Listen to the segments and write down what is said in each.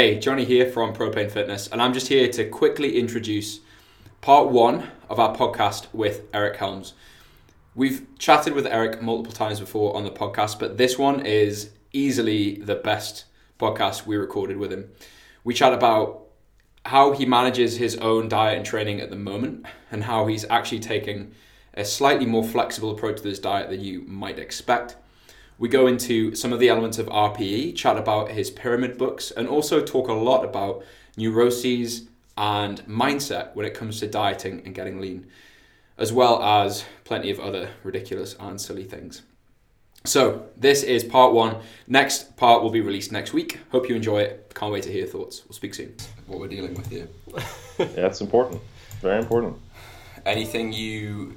Hey, Johnny here from Propane Fitness, and I'm just here to quickly introduce part one of our podcast with Eric Helms. We've chatted with Eric multiple times before on the podcast, but this one is easily the best podcast we recorded with him. We chat about how he manages his own diet and training at the moment, and how he's actually taking a slightly more flexible approach to this diet than you might expect. We go into some of the elements of RPE, chat about his pyramid books, and also talk a lot about neuroses and mindset when it comes to dieting and getting lean, as well as plenty of other ridiculous and silly things. So, this is part one. Next part will be released next week. Hope you enjoy it. Can't wait to hear your thoughts. We'll speak soon. What we're dealing with here. yeah, it's important. Very important. Anything you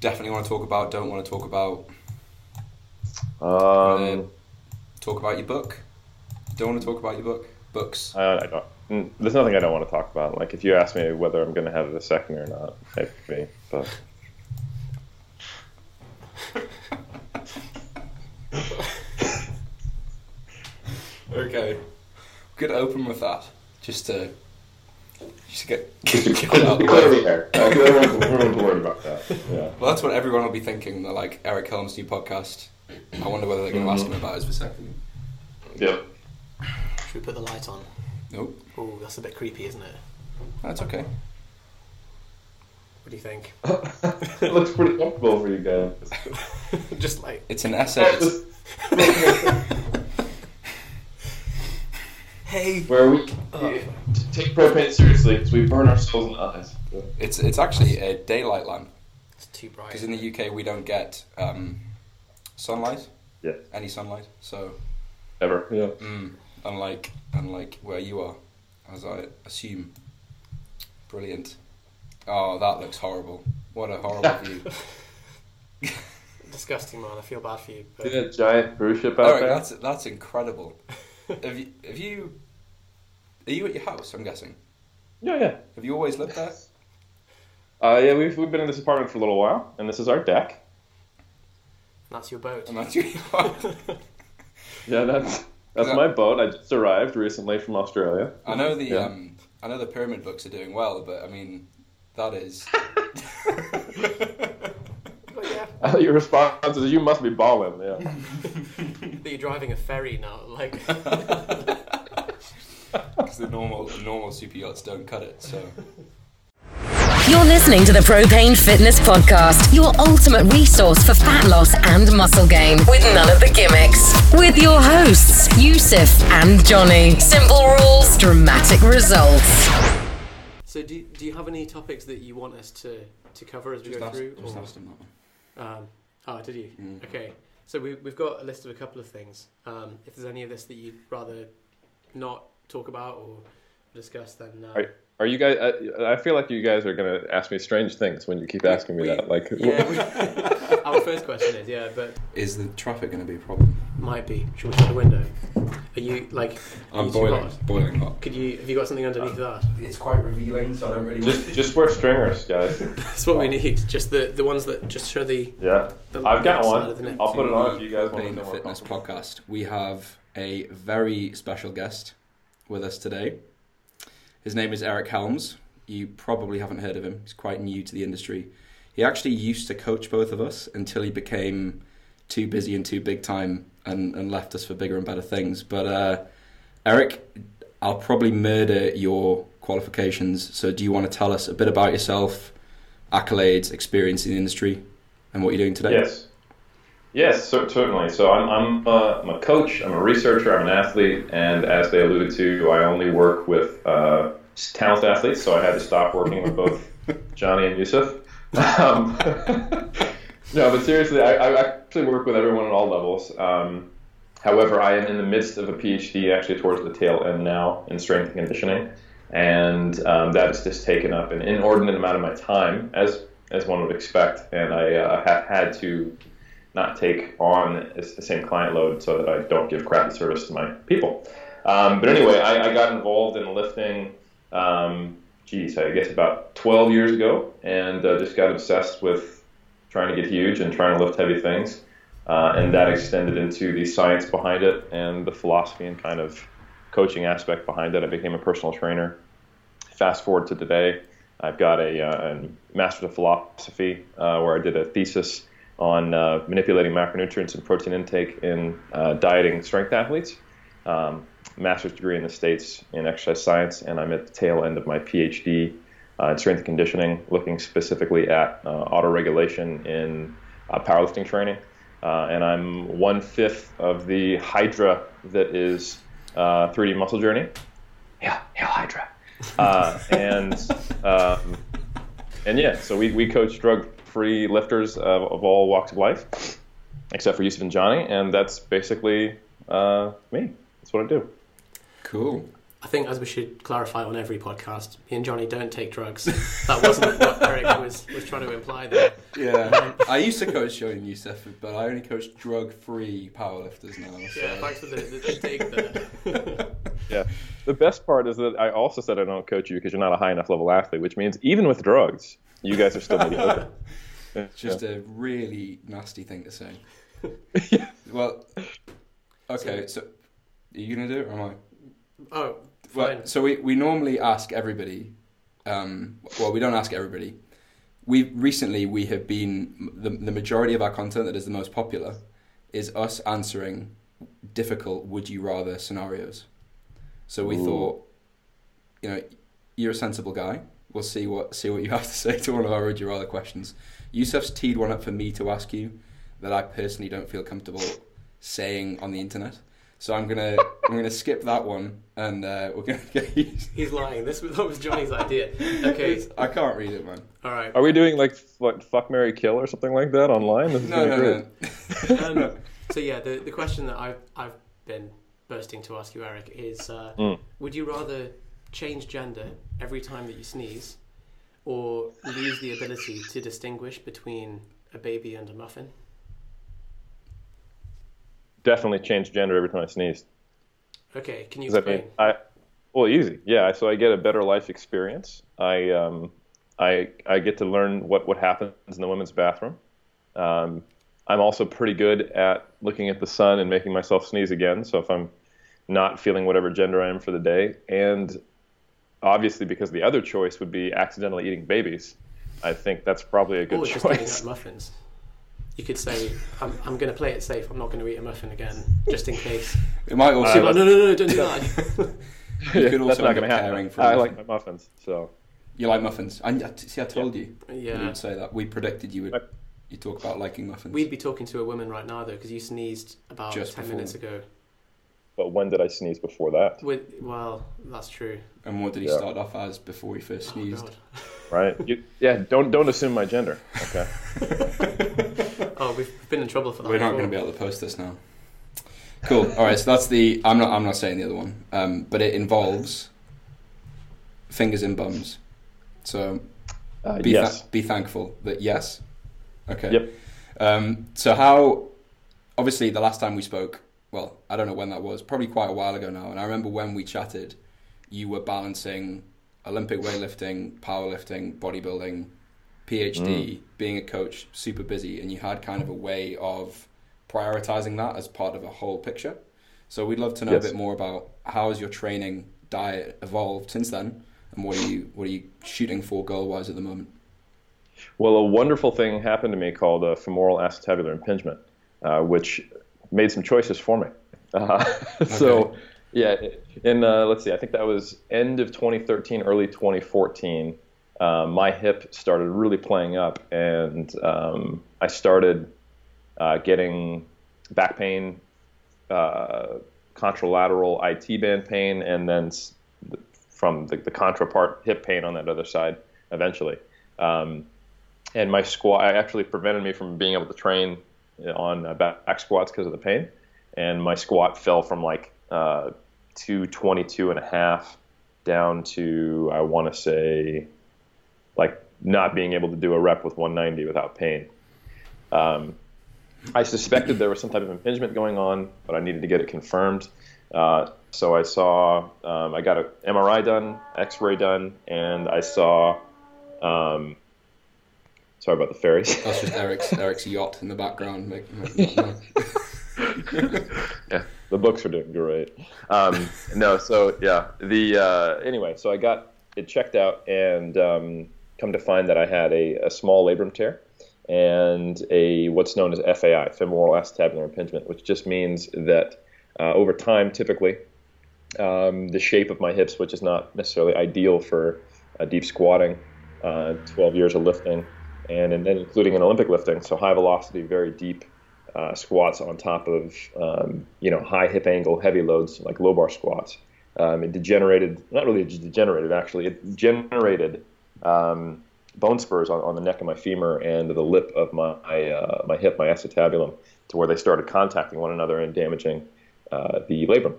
definitely want to talk about, don't want to talk about? Um, talk about your book. Don't want to talk about your book. Books. I, I don't. There's nothing I don't want to talk about. Like if you ask me whether I'm going to have a second or not, maybe. But okay, could open with that just to just to get, get it out of the way. about that. Yeah. Well, that's what everyone will be thinking. They're like Eric Helms' new podcast. I wonder whether they're going to ask him about his vasectomy. Yeah. Should we put the light on? Nope. Oh, that's a bit creepy, isn't it? That's okay. What do you think? it looks pretty comfortable for you guys. Just like it's an essay. It's... hey, where we oh. take propane seriously because we burn ourselves in the eyes. It's it's actually a daylight lamp. It's too bright. Because in the UK we don't get um, sunlight. Yeah. Any sunlight. So. Ever. Yeah. Mm, unlike unlike where you are, as I assume. Brilliant. Oh, that looks horrible. What a horrible view. Disgusting, man. I feel bad for you. But... See that giant cruise ship out there? That's that's incredible. have you have you? Are you at your house? I'm guessing. Yeah, yeah. Have you always lived there? Uh, yeah, we've we've been in this apartment for a little while, and this is our deck. That's your boat. And that's your yeah, that's that's my boat. I just arrived recently from Australia. I know the yeah. um, I know the pyramid books are doing well, but I mean, that is. yeah. Your response is, "You must be balling." Yeah. that you're driving a ferry now, like. Because the normal normal super yachts don't cut it, so. You're listening to the Propane Fitness Podcast, your ultimate resource for fat loss and muscle gain, with none of the gimmicks. With your hosts, Yusuf and Johnny. Simple rules, dramatic results. So, do, do you have any topics that you want us to, to cover as we just go asked, through? Just asked him that one. Um, oh, did you? Mm. Okay. So, we, we've got a list of a couple of things. Um, if there's any of this that you'd rather not talk about or discuss, then. Uh, right are you guys? I, I feel like you guys are going to ask me strange things when you keep asking me we, that. Like, yeah, we, our first question is, yeah, but is the traffic going to be a problem? Might be. Should we shut the window? Are you like? I'm you boiling. Hot? Boiling hot. Could you? Have you got something underneath uh, that? It's quite revealing, so I don't really. Just, just wear stringers, guys. That's what we need. Just the the ones that just show the. Yeah. The I've got one. I'll put it on if you guys want to. Fitness podcast. We have a very special guest with us today. His name is Eric Helms you probably haven't heard of him. He's quite new to the industry. He actually used to coach both of us until he became too busy and too big time and, and left us for bigger and better things. But uh, Eric, I'll probably murder your qualifications. So, do you want to tell us a bit about yourself, accolades, experience in the industry, and what you're doing today? Yes. Yes, certainly. So I'm, I'm, uh, a coach, I'm a researcher, I'm an athlete, and as they alluded to, I only work with uh, talented athletes, so I had to stop working with both Johnny and Yusuf. Um, no, but seriously, I, I, actually work with everyone at all levels. Um, however, I am in the midst of a PhD, actually towards the tail end now, in strength and conditioning, and um, that has just taken up an inordinate amount of my time, as as one would expect, and I uh, have had to not take on the same client load so that I don't give crappy service to my people. Um, but anyway, I, I, got involved in lifting um, geez, I guess about 12 years ago, and uh, just got obsessed with trying to get huge and trying to lift heavy things. Uh, and that extended into the science behind it and the philosophy and kind of coaching aspect behind it. I became a personal trainer. Fast forward to today, I've got a, uh, a master's of philosophy uh, where I did a thesis on uh, manipulating macronutrients and protein intake in uh, dieting strength athletes. Um, master's degree in the States in exercise science, and I'm at the tail end of my PhD uh, in strength and conditioning, looking specifically at uh, autoregulation in uh, powerlifting training. Uh, and I'm one fifth of the Hydra that is 3D Muscle Journey. Yeah, yeah, Hydra. and um, and yeah, so we, we coach drug-free lifters of, of all walks of life, except for Yusuf and Johnny, and that's basically uh, me. That's what I do. Cool. I think, as we should clarify on every podcast, me and Johnny don't take drugs. That wasn't what Eric was, was trying to imply there. Yeah, um, I used to coach showing Yusuf, but I only coach drug-free powerlifters now. So. Yeah, thanks for the, the, the take there. yeah, the best part is that I also said I don't coach you because you're not a high enough level athlete, which means even with drugs, you guys are still mediocre. Just yeah. a really nasty thing to say. yeah. Well, okay, so, so are you gonna do it or am I? Oh, well, so we, we normally ask everybody. Um, well, we don't ask everybody. We recently we have been the the majority of our content that is the most popular is us answering difficult would you rather scenarios. So we Ooh. thought, you know, you're a sensible guy. We'll see what see what you have to say to one of our would you rather questions. Yusuf's teed one up for me to ask you that I personally don't feel comfortable saying on the internet. So I'm gonna I'm gonna skip that one, and uh, we're gonna get. He's lying. This was, that was Johnny's idea. Okay, I can't read it, man. All right. Are we doing like what fuck Mary Kill or something like that online? This is no, no, no. um, so yeah, the the question that I've I've been bursting to ask you, Eric, is uh, mm. would you rather change gender every time that you sneeze, or lose the ability to distinguish between a baby and a muffin? Definitely change gender every time I sneezed. Okay, can you explain? I, mean, I well, easy. Yeah, so I get a better life experience. I um, I I get to learn what what happens in the women's bathroom. Um, I'm also pretty good at looking at the sun and making myself sneeze again. So if I'm not feeling whatever gender I am for the day, and obviously because the other choice would be accidentally eating babies, I think that's probably a good or choice. Just muffins you could say, I'm, I'm going to play it safe. I'm not going to eat a muffin again, just in case. It might also. Uh, no, no, no, don't do that. you yeah, could also that's not going to happen. I like my muffins, so. You like muffins? I, see, I told yeah. you. Yeah. You would say that. We predicted you would. You talk about liking muffins. We'd be talking to a woman right now though, because you sneezed about Just ten before. minutes ago. But when did I sneeze before that? With, well, that's true. And what did he yeah. start off as before he first oh, sneezed? Oh, right. You, yeah. Don't don't assume my gender. Okay. oh, we've been in trouble for that. We're not going to be able to post this now. Cool. All right. So that's the. I'm not. I'm not saying the other one. Um, but it involves fingers in bums. So uh, be yes. Th- be thankful that yes. Okay. Yep. Um, so how? Obviously, the last time we spoke, well, I don't know when that was, probably quite a while ago now. And I remember when we chatted, you were balancing Olympic weightlifting, powerlifting, bodybuilding, PhD, mm. being a coach, super busy, and you had kind of a way of prioritizing that as part of a whole picture. So we'd love to know yes. a bit more about how has your training diet evolved since then, and what are you what are you shooting for goal wise at the moment? Well, a wonderful thing happened to me called a femoral acetabular impingement, uh, which made some choices for me. Uh, okay. So, yeah, in uh, let's see, I think that was end of 2013, early 2014. Uh, my hip started really playing up, and um, I started uh, getting back pain, uh, contralateral IT band pain, and then from the, the contra part, hip pain on that other side eventually. Um, and my squat actually prevented me from being able to train on uh, back squats because of the pain. And my squat fell from like uh, 222 and a half down to, I want to say, like not being able to do a rep with 190 without pain. Um, I suspected there was some type of impingement going on, but I needed to get it confirmed. Uh, so I saw, um, I got an MRI done, X-ray done, and I saw. Um, sorry about the ferries. That's just Eric's Eric's yacht in the background. yeah, the books are doing great. Um, no, so yeah, the uh, anyway, so I got it checked out and um, come to find that I had a, a small labrum tear and a what's known as FAI, femoral acetabular impingement, which just means that uh, over time, typically, um, the shape of my hips, which is not necessarily ideal for deep squatting, uh, 12 years of lifting, and, and then including an Olympic lifting, so high velocity, very deep uh, squats on top of um, you know high hip angle, heavy loads like low bar squats. Um, it degenerated, not really degenerated actually, it generated um, bone spurs on, on the neck of my femur and the lip of my uh, my hip, my acetabulum, to where they started contacting one another and damaging uh, the labrum.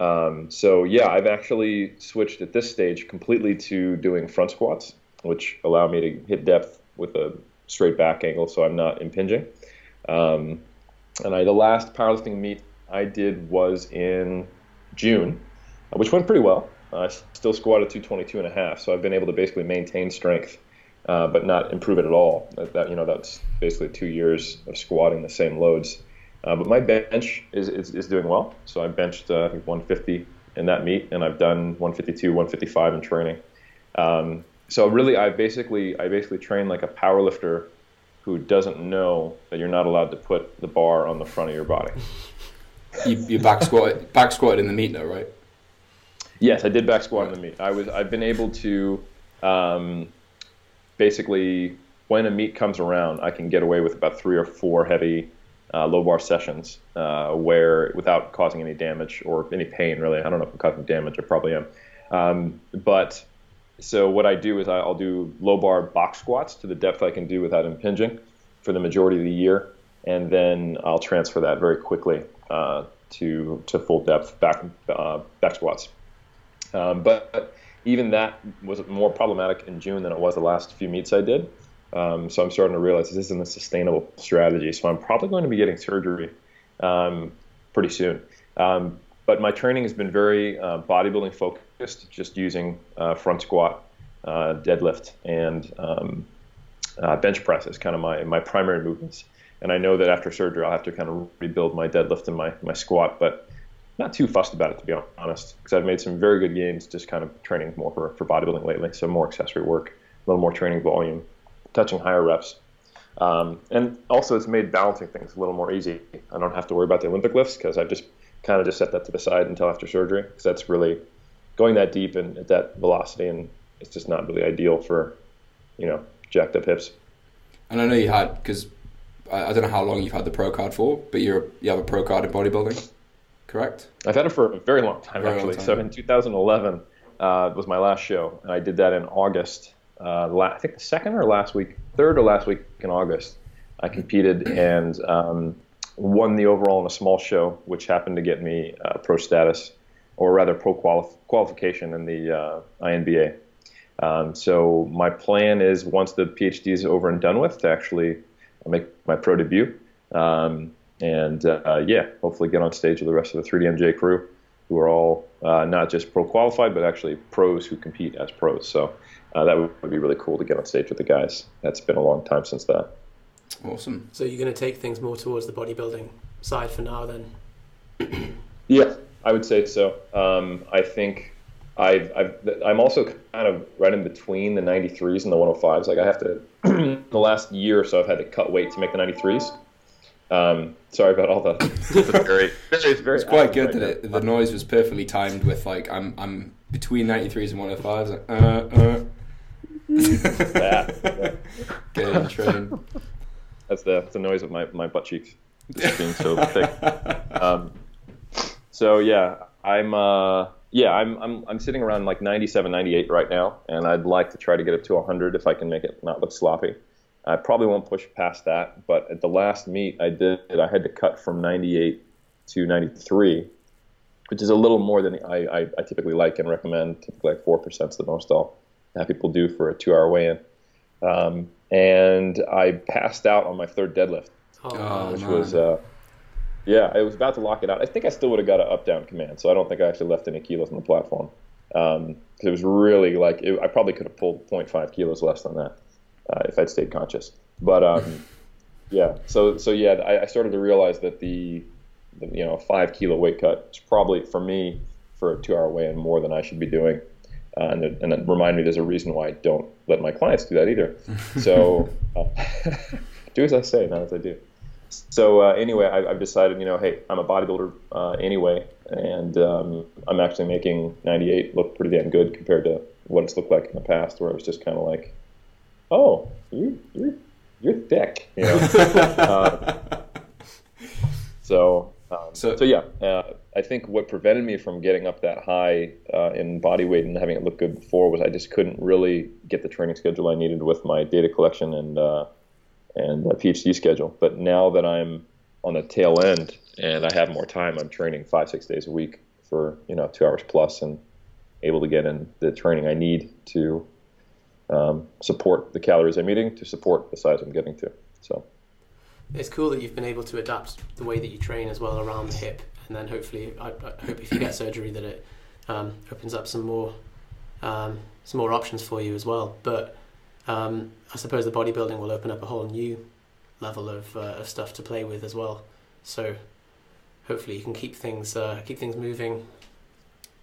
Um, so yeah, I've actually switched at this stage completely to doing front squats, which allow me to hit depth with a straight back angle, so I'm not impinging. Um, and I, the last powerlifting meet I did was in June, which went pretty well. I still squatted 222 and a half, so I've been able to basically maintain strength, uh, but not improve it at all. That, that, you know that's basically two years of squatting the same loads. Uh, but my bench is, is, is, doing well. So I benched uh, I think 150 in that meet, and I've done 152, 155 in training. Um, so really, I basically I basically train like a power lifter who doesn't know that you're not allowed to put the bar on the front of your body. you, you back squat back squatted in the meet though, right? Yes, I did back squat in the meet. I was I've been able to um, basically when a meet comes around, I can get away with about three or four heavy uh, low bar sessions uh, where without causing any damage or any pain really. I don't know if I'm causing damage. I probably am. Um, but so what I do is I'll do low bar box squats to the depth I can do without impinging for the majority of the year, and then I'll transfer that very quickly uh, to to full depth back uh, back squats. Um, but even that was more problematic in June than it was the last few meets I did. Um, so I'm starting to realize this isn't a sustainable strategy. So I'm probably going to be getting surgery um, pretty soon. Um, but my training has been very uh, bodybuilding focused, just using uh, front squat, uh, deadlift, and um, uh, bench press as kind of my, my primary movements. And I know that after surgery, I'll have to kind of rebuild my deadlift and my, my squat, but not too fussed about it to be honest, because I've made some very good gains just kind of training more for, for bodybuilding lately. So more accessory work, a little more training volume, touching higher reps. Um, and also, it's made balancing things a little more easy. I don't have to worry about the Olympic lifts because I've just kind of just set that to the side until after surgery because that's really going that deep and at that velocity, and it's just not really ideal for, you know, jacked up hips. And I know you had because I, I, don't know how long you've had the pro card for, but you're you have a pro card in bodybuilding, correct? I've had it for a very long time very actually. Long time. So in 2011 uh, was my last show, and I did that in August uh, la- I think the second or last week, third or last week in August, I competed and um, won the overall in a small show, which happened to get me uh, pro status, or rather pro quali- qualification in the uh, INBA. Um, so my plan is once the PhD is over and done with, to actually make my pro debut, um, and uh, yeah, hopefully get on stage with the rest of the 3DMJ crew, who are all uh, not just pro qualified, but actually pros who compete as pros. So uh, that would, be really cool to get on stage with the guys. That's been a long time since that. Awesome. So you're going to take things more towards the bodybuilding side for now, then? yeah, I would say so. Um, I think I've, I've, I'm also kind of right in between the 93s and the 105s. Like I have to, the last year or so, I've had to cut weight to make the 93s. Um, sorry about all the. very, very, very it's quite good right that it, the noise was perfectly timed with like I'm I'm between 93s and 105s. Like, uh, uh yeah, yeah. Getting trained. That's the, that's the noise of my, my butt cheeks just being so thick. Um, so yeah, I'm uh, yeah, I'm, I'm I'm sitting around like 97, 98 right now, and I'd like to try to get up to 100 if I can make it not look sloppy. I probably won't push past that, but at the last meet I did, I had to cut from 98 to 93, which is a little more than I, I, I typically like and recommend. Typically, like four percent is the most I'll have people do for a two-hour weigh-in. Um, and I passed out on my third deadlift, oh, which man. was, uh, yeah, I was about to lock it out. I think I still would have got an up-down command, so I don't think I actually left any kilos on the platform. Um, it was really like it, I probably could have pulled 0.5 kilos less than that uh, if I'd stayed conscious. But um, yeah, so so yeah, I, I, started to realize that the you know, a five kilo weight cut is probably for me for a two hour weigh in more than I should be doing. Uh, and, it, and it remind me there's a reason why I don't let my clients do that either. So uh, do as I say, not as I do. So uh, anyway, I, have decided, you know, hey, I'm a bodybuilder uh, anyway, and um, I'm actually making 98 look pretty damn good compared to what it's looked like in the past, where it was just kind of like, oh, you, you're you're thick, you know. uh, so, um, so, so yeah, uh, I think what prevented me from getting up that high uh, in body weight and having it look good before was I just couldn't really get the training schedule I needed with my data collection and uh, and PhD schedule. But now that I'm on the tail end and I have more time, I'm training five six days a week for you know two hours plus and able to get in the training I need to um, support the calories I'm eating to support the size I'm getting to. So it's cool that you've been able to adapt the way that you train as well around the hip, and then hopefully, I, I hope if you get surgery that it um, opens up some more um, some more options for you as well. But um, I suppose the bodybuilding will open up a whole new level of, uh, of stuff to play with as well. So hopefully, you can keep things uh, keep things moving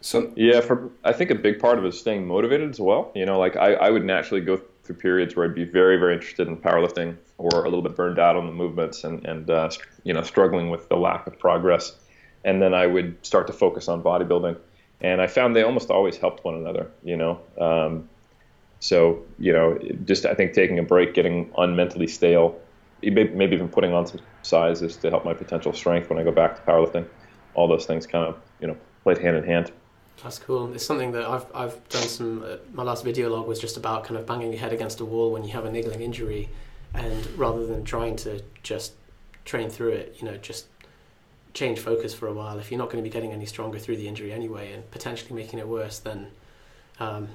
so yeah, for I think a big part of it is staying motivated as well. You know, like I, I would naturally go through periods where I'd be very very interested in powerlifting or a little bit burned out on the movements and and uh, you know struggling with the lack of progress, and then I would start to focus on bodybuilding, and I found they almost always helped one another. You know. Um, so you know, just I think taking a break, getting unmentally stale, maybe even putting on some sizes to help my potential strength when I go back to powerlifting. All those things kind of you know played hand in hand. That's cool. It's something that I've I've done some. Uh, my last video log was just about kind of banging your head against a wall when you have a niggling injury, and rather than trying to just train through it, you know, just change focus for a while. If you're not going to be getting any stronger through the injury anyway, and potentially making it worse, then um,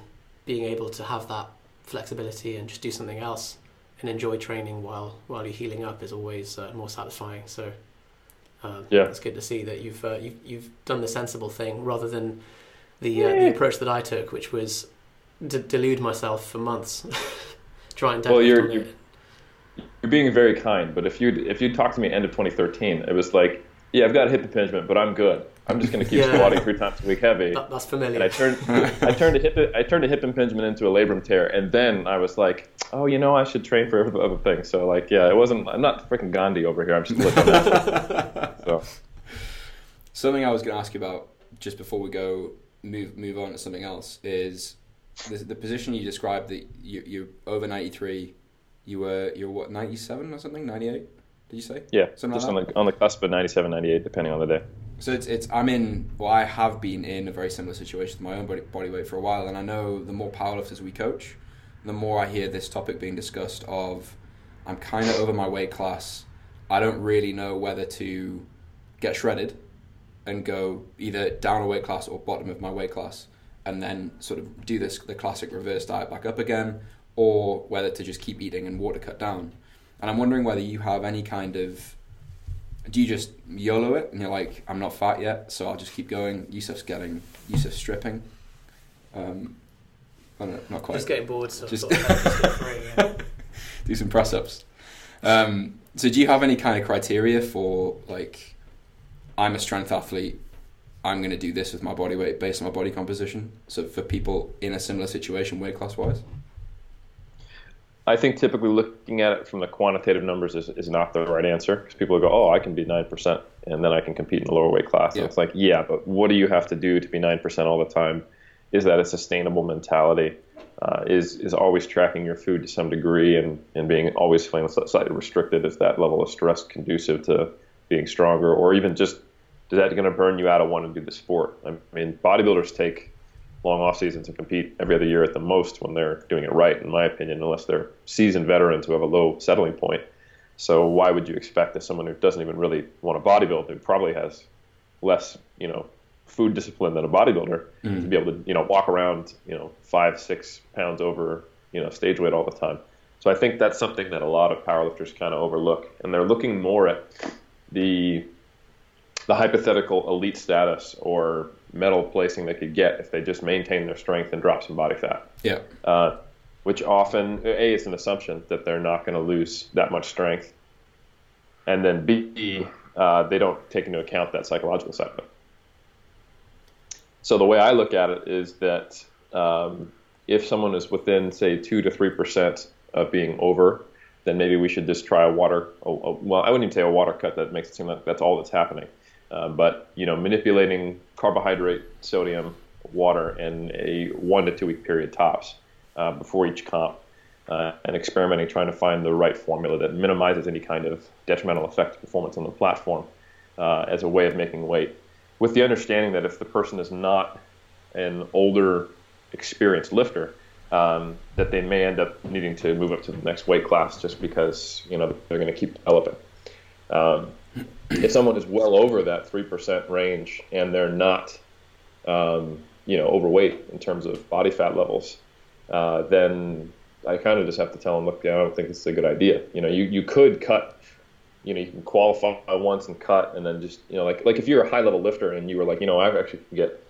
being able to have that flexibility and just do something else and enjoy training while while you're healing up is always uh, more satisfying. So. Um, yeah, it's good to see that you've, uh, you've you've done the sensible thing rather than the uh, the approach that I took, which was d- delude myself for months, try and well, you're, you're, you're being very kind, but if you if you talked to me end of 2013, it was like, yeah, I've got a hip impingement, but I'm good. I'm just going to keep yeah. squatting three times a week heavy. That, that's familiar. And I turned I turned a hip I turned a hip impingement into a labrum tear, and then I was like, oh, you know, I should train for other things. So like, yeah, it wasn't. I'm not freaking Gandhi over here. I'm just looking at So something I was going to ask you about just before we go move move on to something else is the, the position you described that you you're over 93 you were you're what 97 or something? 98 did you say? Yeah something just like on the on the cusp of 97 98 depending on the day. So it's it's I'm in well I have been in a very similar situation with my own body, body weight for a while and I know the more powerlifters we coach the more I hear this topic being discussed of I'm kind of over my weight class. I don't really know whether to get shredded and go either down a weight class or bottom of my weight class and then sort of do this the classic reverse diet back up again or whether to just keep eating and water cut down. And i'm wondering whether you have any kind of do you just YOLO it and you're like I'm not fat yet so I'll just keep going. Yusuf's getting Yusuf's stripping. Um, know, not quite. Just getting bored so just do some press ups um, so do you have any kind of criteria for like I'm a strength athlete. I'm going to do this with my body weight based on my body composition. So for people in a similar situation, weight class wise. I think typically looking at it from the quantitative numbers is, is not the right answer because people go, oh, I can be 9% and then I can compete in the lower weight class. Yeah. And it's like, yeah, but what do you have to do to be 9% all the time? Is that a sustainable mentality? Uh, is is always tracking your food to some degree and, and being always feeling slightly restricted? Is that level of stress conducive to being stronger, or even just is that going to burn you out of wanting to do the sport? I mean, bodybuilders take long off seasons and compete every other year at the most when they're doing it right, in my opinion, unless they're seasoned veterans who have a low settling point. So why would you expect that someone who doesn't even really want to bodybuild, who probably has less, you know, food discipline than a bodybuilder, mm. to be able to, you know, walk around, you know, five, six pounds over, you know, stage weight all the time. So I think that's something that a lot of powerlifters kind of overlook, and they're looking more at the the hypothetical elite status or medal placing they could get if they just maintain their strength and drop some body fat. Yeah. Uh, which often a is an assumption that they're not going to lose that much strength, and then b uh, they don't take into account that psychological side of it. So the way I look at it is that um, if someone is within, say, two to three percent of being over, then maybe we should just try a water. A, a, well, I wouldn't even say a water cut. That makes it seem like that's all that's happening. Uh, but you know, manipulating carbohydrate, sodium, water in a one to two week period tops uh, before each comp, uh, and experimenting, trying to find the right formula that minimizes any kind of detrimental effect to performance on the platform uh, as a way of making weight, with the understanding that if the person is not an older, experienced lifter, um, that they may end up needing to move up to the next weight class just because you know they're going to keep developing. Um, if someone is well over that three percent range and they're not, um, you know, overweight in terms of body fat levels, uh, then I kind of just have to tell them, look, I don't think this is a good idea. You know, you, you could cut, you know, you can qualify once and cut, and then just, you know, like like if you're a high level lifter and you were like, you know, I actually can get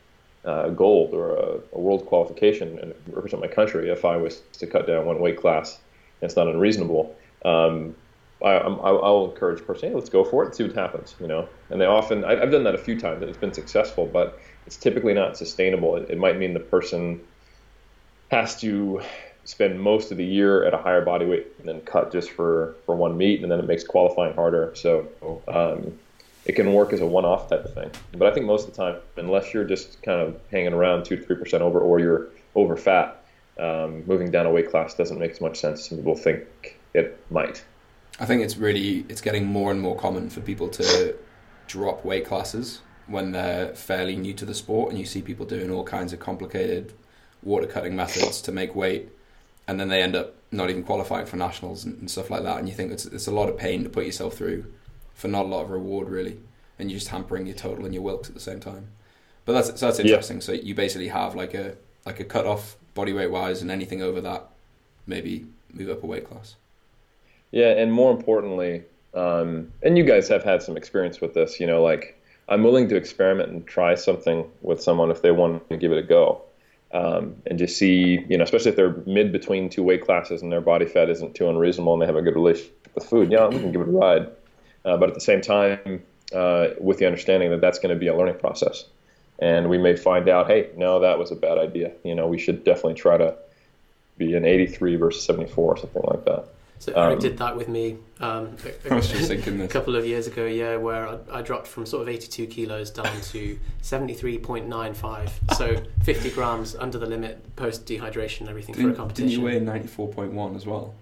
uh, gold or a, a, world qualification and represent my country if I was to cut down one weight class. It's not unreasonable. Um, I, will encourage a person, hey, let's go for it and see what happens. You know, and they often I, have done that a few times and it's been successful, but it's typically not sustainable. It, it might mean the person has to spend most of the year at a higher body weight and then cut just for for one meet, and then it makes qualifying harder. So um, it can work as a one-off type of thing. But I think most of the time, unless you're just kind of hanging around two to three percent over, or you're over fat, um, moving down a weight class doesn't make as much sense as people think it might. I think it's really it's getting more and more common for people to drop weight classes when they're fairly new to the sport, and you see people doing all kinds of complicated water cutting methods to make weight, and then they end up not even qualifying for nationals and, and stuff like that. And you think it's it's a lot of pain to put yourself through for not a lot of reward really, and you're just hampering your total and your Wilks at the same time. But that's so that's interesting. Yeah. So you basically have like a like a cut off body weight wise, and anything over that, maybe move up a weight class. Yeah, and more importantly, um, and you guys have had some experience with this. You know, like I'm willing to experiment and try something with someone if they want to give it a go. Um, and just see, you know, especially if they're mid between two weight classes and their body fat isn't too unreasonable and they have a good relationship with food, yeah, we can give it a ride. Uh, but at the same time, uh, with the understanding that that's going to be a learning process. And we may find out, hey, no, that was a bad idea. You know, we should definitely try to be an 83 versus 74 or something like that. So Eric um, did that with me um, a, a, a couple of years ago, yeah, where I, I, dropped from sort of 82 kilos down to 73.95, so 50 grams under the limit post dehydration, and everything didn't, for a competition. Didn't you weigh 94.1 as well?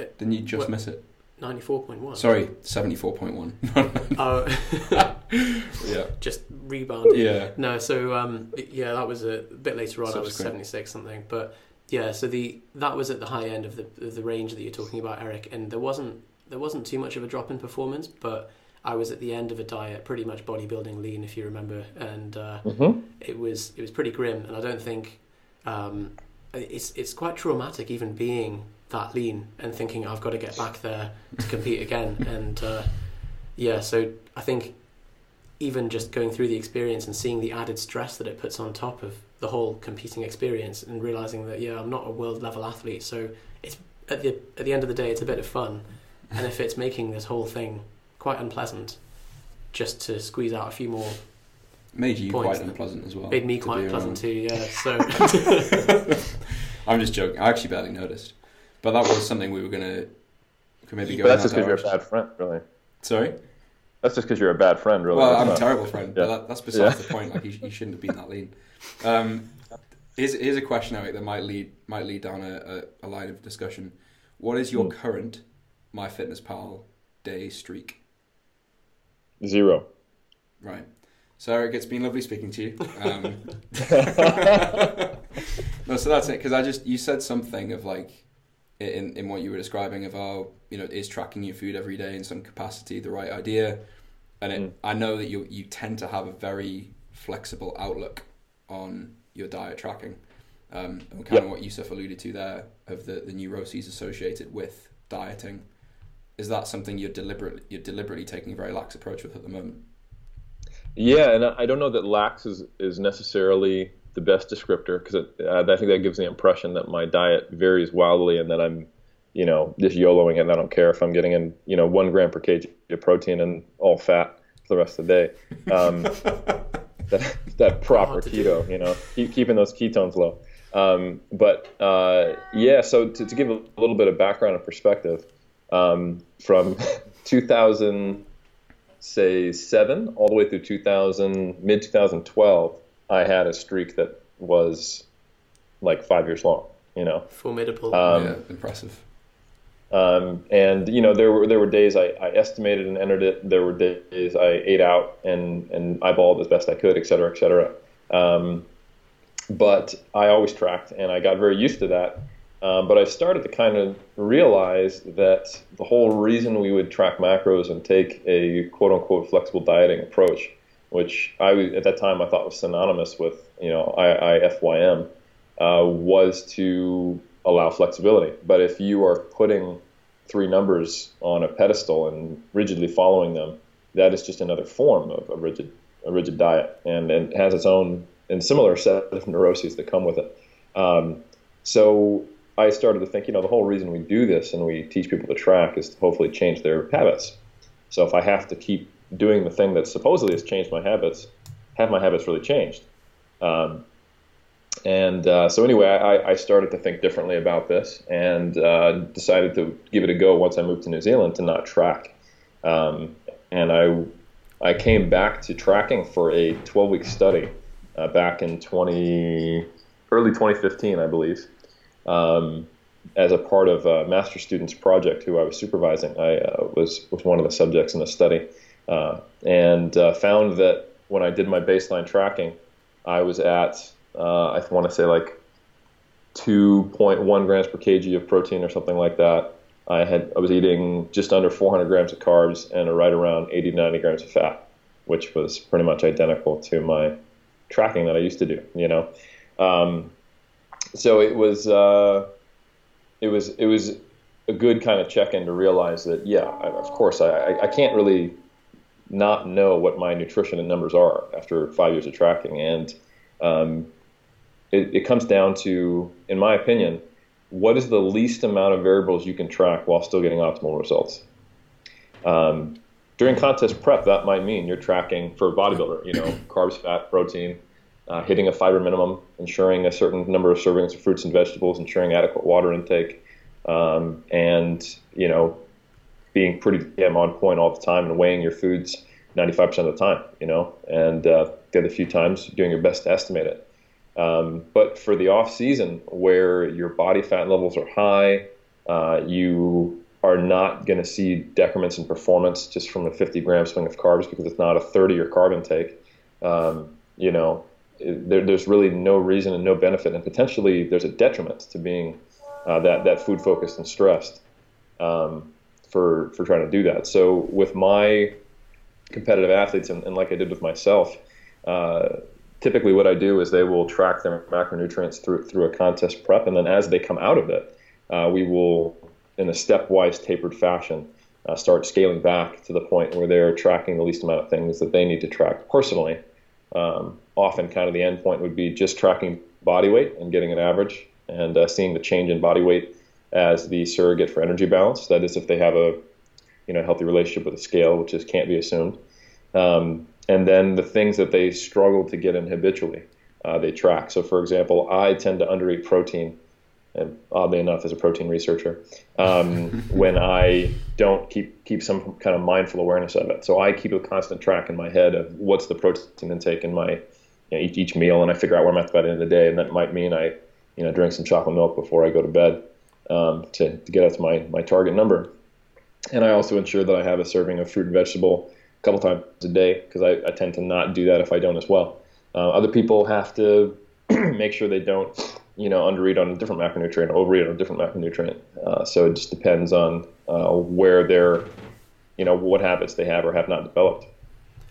Uh, didn't you just what? miss it? 94.1. Sorry, 74.1. oh. yeah. Just rebounded. Yeah. No, so um, yeah, that was a bit later on. I was 76 something, but yeah, so the that was at the high end of the of the range that you're talking about, Eric, and there wasn't there wasn't too much of a drop in performance, but I was at the end of a diet, pretty much bodybuilding lean, if you remember, and uh, mm-hmm. it was it was pretty grim, and I don't think um, it's it's quite traumatic even being that lean and thinking I've got to get back there to compete again. And uh, yeah, so I think even just going through the experience and seeing the added stress that it puts on top of the whole competing experience and realizing that yeah, I'm not a world level athlete, so it's at the at the end of the day, it's a bit of fun. And if it's making this whole thing quite unpleasant, just to squeeze out a few more made you quite unpleasant as well. Made me quite unpleasant too. Yeah. So I'm just joking. I actually barely noticed. But that was something we were gonna could maybe go. But that's just because you're a bad friend, really. Sorry. That's just because you're a bad friend, really. Well, I'm a terrible friend, yeah. but that, that's besides yeah. the point. Like, you, you, shouldn't have been that lean. Um, here's, here's a question, Eric, that might lead might lead down a, a, a line of discussion. What is your mm. current MyFitnessPal day streak? Zero. Right. So Eric, it's been lovely speaking to you. Um, no, so that's it. Because I just you said something of like in, in what you were describing of how you know is tracking your food every day in some capacity the right idea and it, mm. I know that you you tend to have a very flexible outlook on your diet tracking um, and kind yep. of what Yusuf alluded to there of the, the neuroses associated with dieting is that something you're deliberately you're deliberately taking a very lax approach with at the moment yeah and I don't know that lax is, is necessarily the best descriptor because uh, I think that gives the impression that my diet varies wildly and that I'm you know, just YOLOing it. And I don't care if I'm getting in, you know, one gram per kg of protein and all fat for the rest of the day. Um, that, that proper keto, you know, keep, keeping those ketones low. Um, but uh, yeah, so to, to, give a little bit of background and perspective, um, from 2000, say seven, all the way through 2000, mid 2012, I had a streak that was like five years long. You know, formidable. Um, yeah, impressive. Um, and you know, there were there were days I, I, estimated and entered it. There were days I ate out and and eyeballed as best I could, et cetera, et cetera. Um, but I always tracked, and I got very used to that. Um, but I started to kind of realize that the whole reason we would track macros and take a quote unquote flexible dieting approach, which I at that time I thought was synonymous with you know IIFYM, uh, was to allow flexibility. But if you are putting three numbers on a pedestal and rigidly following them, that is just another form of a rigid a rigid diet, and, and has its own and similar set of neuroses that come with it. Um, so I started to think, you know, the whole reason we do this and we teach people to track is to hopefully change their habits. So if I have to keep doing the thing that supposedly has changed my habits, have my habits really changed? Um, and uh, so anyway, I, I, started to think differently about this and uh, decided to give it a go once I moved to New Zealand to not track. Um, and I, I came back to tracking for a 12-week study uh, back in 20, early 2015, I believe, um, as a part of a master students project who I was supervising. I uh, was was one of the subjects in the study, uh, and uh, found that when I did my baseline tracking, I was at uh, I want to say like 2.1 grams per kg of protein or something like that. I had I was eating just under 400 grams of carbs and right around 80 to 90 grams of fat, which was pretty much identical to my tracking that I used to do. You know, um, so it was uh, it was it was a good kind of check in to realize that yeah, of course I, I can't really not know what my nutrition and numbers are after five years of tracking and um, it, it comes down to, in my opinion, what is the least amount of variables you can track while still getting optimal results. Um, during contest prep, that might mean you're tracking for a bodybuilder, you know, carbs, fat, protein, uh, hitting a fiber minimum, ensuring a certain number of servings of fruits and vegetables, ensuring adequate water intake, um, and you know, being pretty damn on point all the time and weighing your foods 95% of the time, you know, and uh, the other few times doing your best to estimate it. Um, but for the off season, where your body fat levels are high, uh, you are not going to see decrements in performance just from a 50 gram swing of carbs because it's not a 30 year carb intake. Um, you know, there, there's really no reason and no benefit, and potentially there's a detriment to being uh, that that food focused and stressed um, for for trying to do that. So with my competitive athletes, and, and like I did with myself. Uh, typically what I do is they will track their macronutrients through through a contest prep, and then as they come out of it, uh, we will, in a stepwise tapered fashion, uh, start scaling back to the point where they're tracking the least amount of things that they need to track personally. Um, often, kind of the end point would be just tracking body weight and getting an average, and uh, seeing the change in body weight as the surrogate for energy balance. That is, if they have a you know healthy relationship with a scale, which is can't be assumed. Um, and then the things that they struggle to get in habitually, uh, they track. So, for example, I tend to undereat protein, and oddly enough, as a protein researcher, um, when I don't keep keep some kind of mindful awareness of it. So I keep a constant track in my head of what's the protein intake in my you know, each, each meal, and I figure out where I'm at by the end of the day, and that might mean I you know drink some chocolate milk before I go to bed um, to, to get to my, my target number. And I also ensure that I have a serving of fruit and vegetable a couple times a day because I, I, tend to not do that if I don't as well. Uh, other people have to make sure they don't, you know, undereat on a different macronutrient overeat on a different macronutrient. Uh, so it just depends on uh, where they're, you know, what habits they have or have not developed.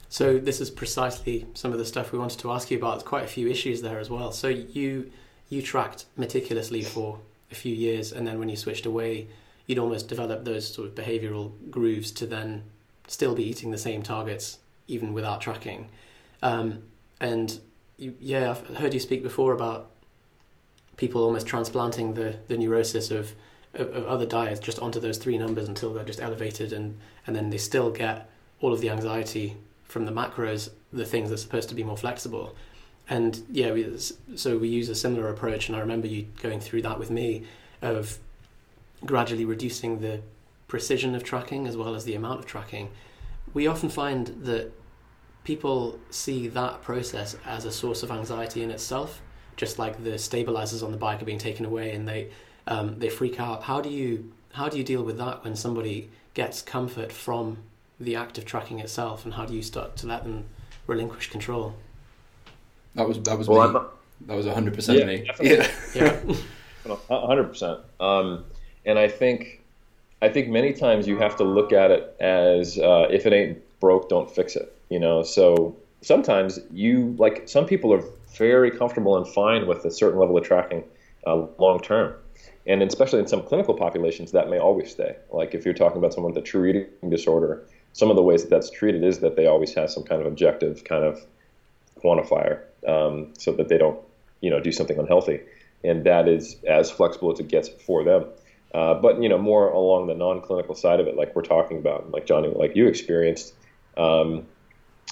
So this is precisely some of the stuff we wanted to ask you about. There's quite a few issues there as well. So you you tracked meticulously for a few years, and then when you switched away, you'd almost develop those sort of behavioral grooves to then still be eating the same targets even without tracking. Um, and you, yeah, I've heard you speak before about people almost transplanting the, the neurosis of of, of other diets just onto those three numbers until they're just elevated, and and then they still get all of the anxiety from the macros, the things that's supposed to be more flexible. And yeah, we, so we use a similar approach, and I remember you going through that with me of gradually reducing the precision of tracking as well as the amount of tracking. We often find that people see that process as a source of anxiety in itself, just like the stabilizers on the bike are being taken away and they um, they freak out. How do you how do you deal with that when somebody gets comfort from the act of tracking itself, and how do you start to let them relinquish control? That was that was well, me. That was hundred percent me. Definitely. Yeah, hundred percent. Um, and I think I think many times you have to look at it as uh, if it ain't broke, don't fix it. You know, so sometimes you like some people are very comfortable and fine with a certain level of tracking uh, long term. And especially in some clinical populations, that may always stay. Like if you're talking about someone with a true eating disorder, some of the ways that that's treated is that they always have some kind of objective kind of quantifier um, so that they don't, you know, do something unhealthy. And that is as flexible as it gets for them. Uh, but, you know, more along the non-clinical side of it, like we're talking about, like Johnny, like you experienced, um,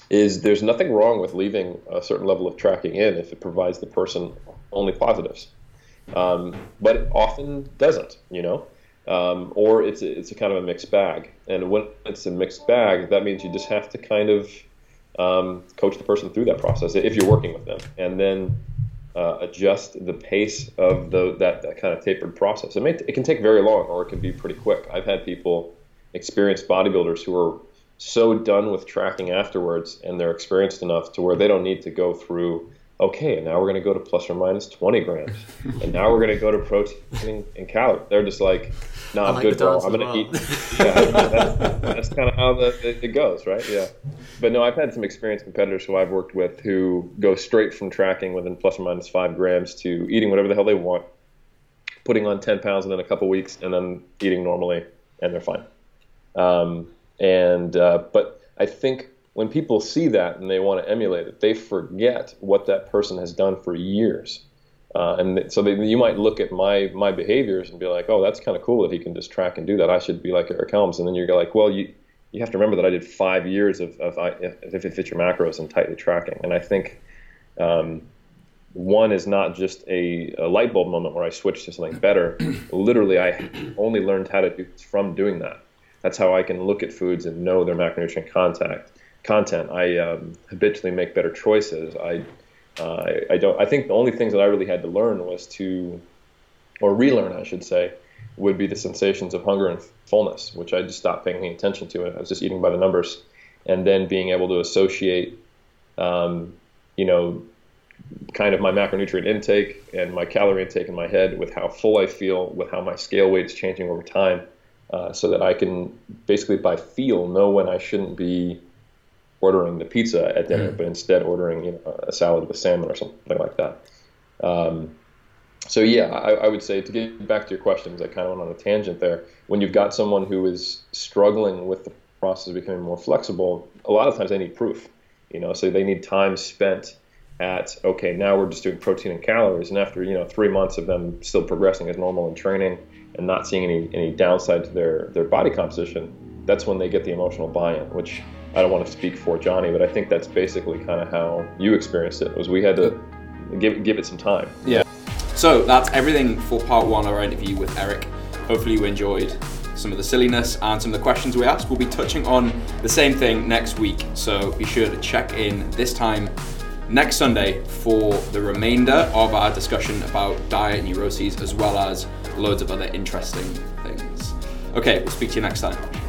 is there's nothing wrong with leaving a certain level of tracking in if it provides the person only positives. Um, but it often doesn't, you know um, or it's a, it's a kind of a mixed bag. And when it's a mixed bag, that means you just have to kind of um, coach the person through that process if you're working with them, and then uh, adjust the pace of the that, that kind of tapered process. It may it can take very long, or it can be pretty quick. I've had people, experienced bodybuilders, who are so done with tracking afterwards, and they're experienced enough to where they don't need to go through okay, and now we're going to go to plus or minus 20 grams. and now we're going to go to protein and calories. They're just like, no, I'm like good, bro. I'm going to eat. Yeah, that's, that's kind of how the, it goes, right? Yeah. But no, I've had some experienced competitors who I've worked with who go straight from tracking within plus or minus five grams to eating whatever the hell they want, putting on 10 pounds within a couple weeks, and then eating normally, and they're fine. Um, and, uh, but I think when people see that and they want to emulate it, they forget what that person has done for years. Uh, and so they, you might look at my my behaviors and be like, oh, that's kind of cool that he can just track and do that. I should be like Eric Helms. And then you're like, well, you you have to remember that I did five years of, of if it fits your macros and tightly tracking. And I think um, one is not just a, a, light bulb moment where I switched to something better. Literally, I only learned how to do from doing that. That's how I can look at foods and know their macronutrient contact content. I um, habitually make better choices. I, uh, I, I don't. I think the only things that I really had to learn was to, or relearn, I should say, would be the sensations of hunger and fullness, which I just stopped paying any attention to. I was just eating by the numbers, and then being able to associate, um, you know, kind of my macronutrient intake and my calorie intake in my head with how full I feel, with how my scale weight is changing over time, uh, so that I can basically by feel know when I shouldn't be ordering the pizza at dinner, mm. but instead ordering you know, a salad with salmon or something like that. Um, so yeah, I, I, would say to get back to your questions, I kind of went on a tangent there. When you've got someone who is struggling with the process of becoming more flexible, a lot of times they need proof. You know, so they need time spent at okay, now we're just doing protein and calories, and after you know three months of them still progressing as normal in training and not seeing any any downside to their their body composition, that's when they get the emotional buy-in, which I don't want to speak for Johnny, but I think that's basically kind of how you experienced it. Was we had to give give it some time. Yeah. So that's everything for part one of our interview with Eric. Hopefully you enjoyed some of the silliness and some of the questions we asked. We'll be touching on the same thing next week, so be sure to check in this time next Sunday for the remainder of our discussion about diet neuroses as well as loads of other interesting things. Okay, we'll speak to you next time.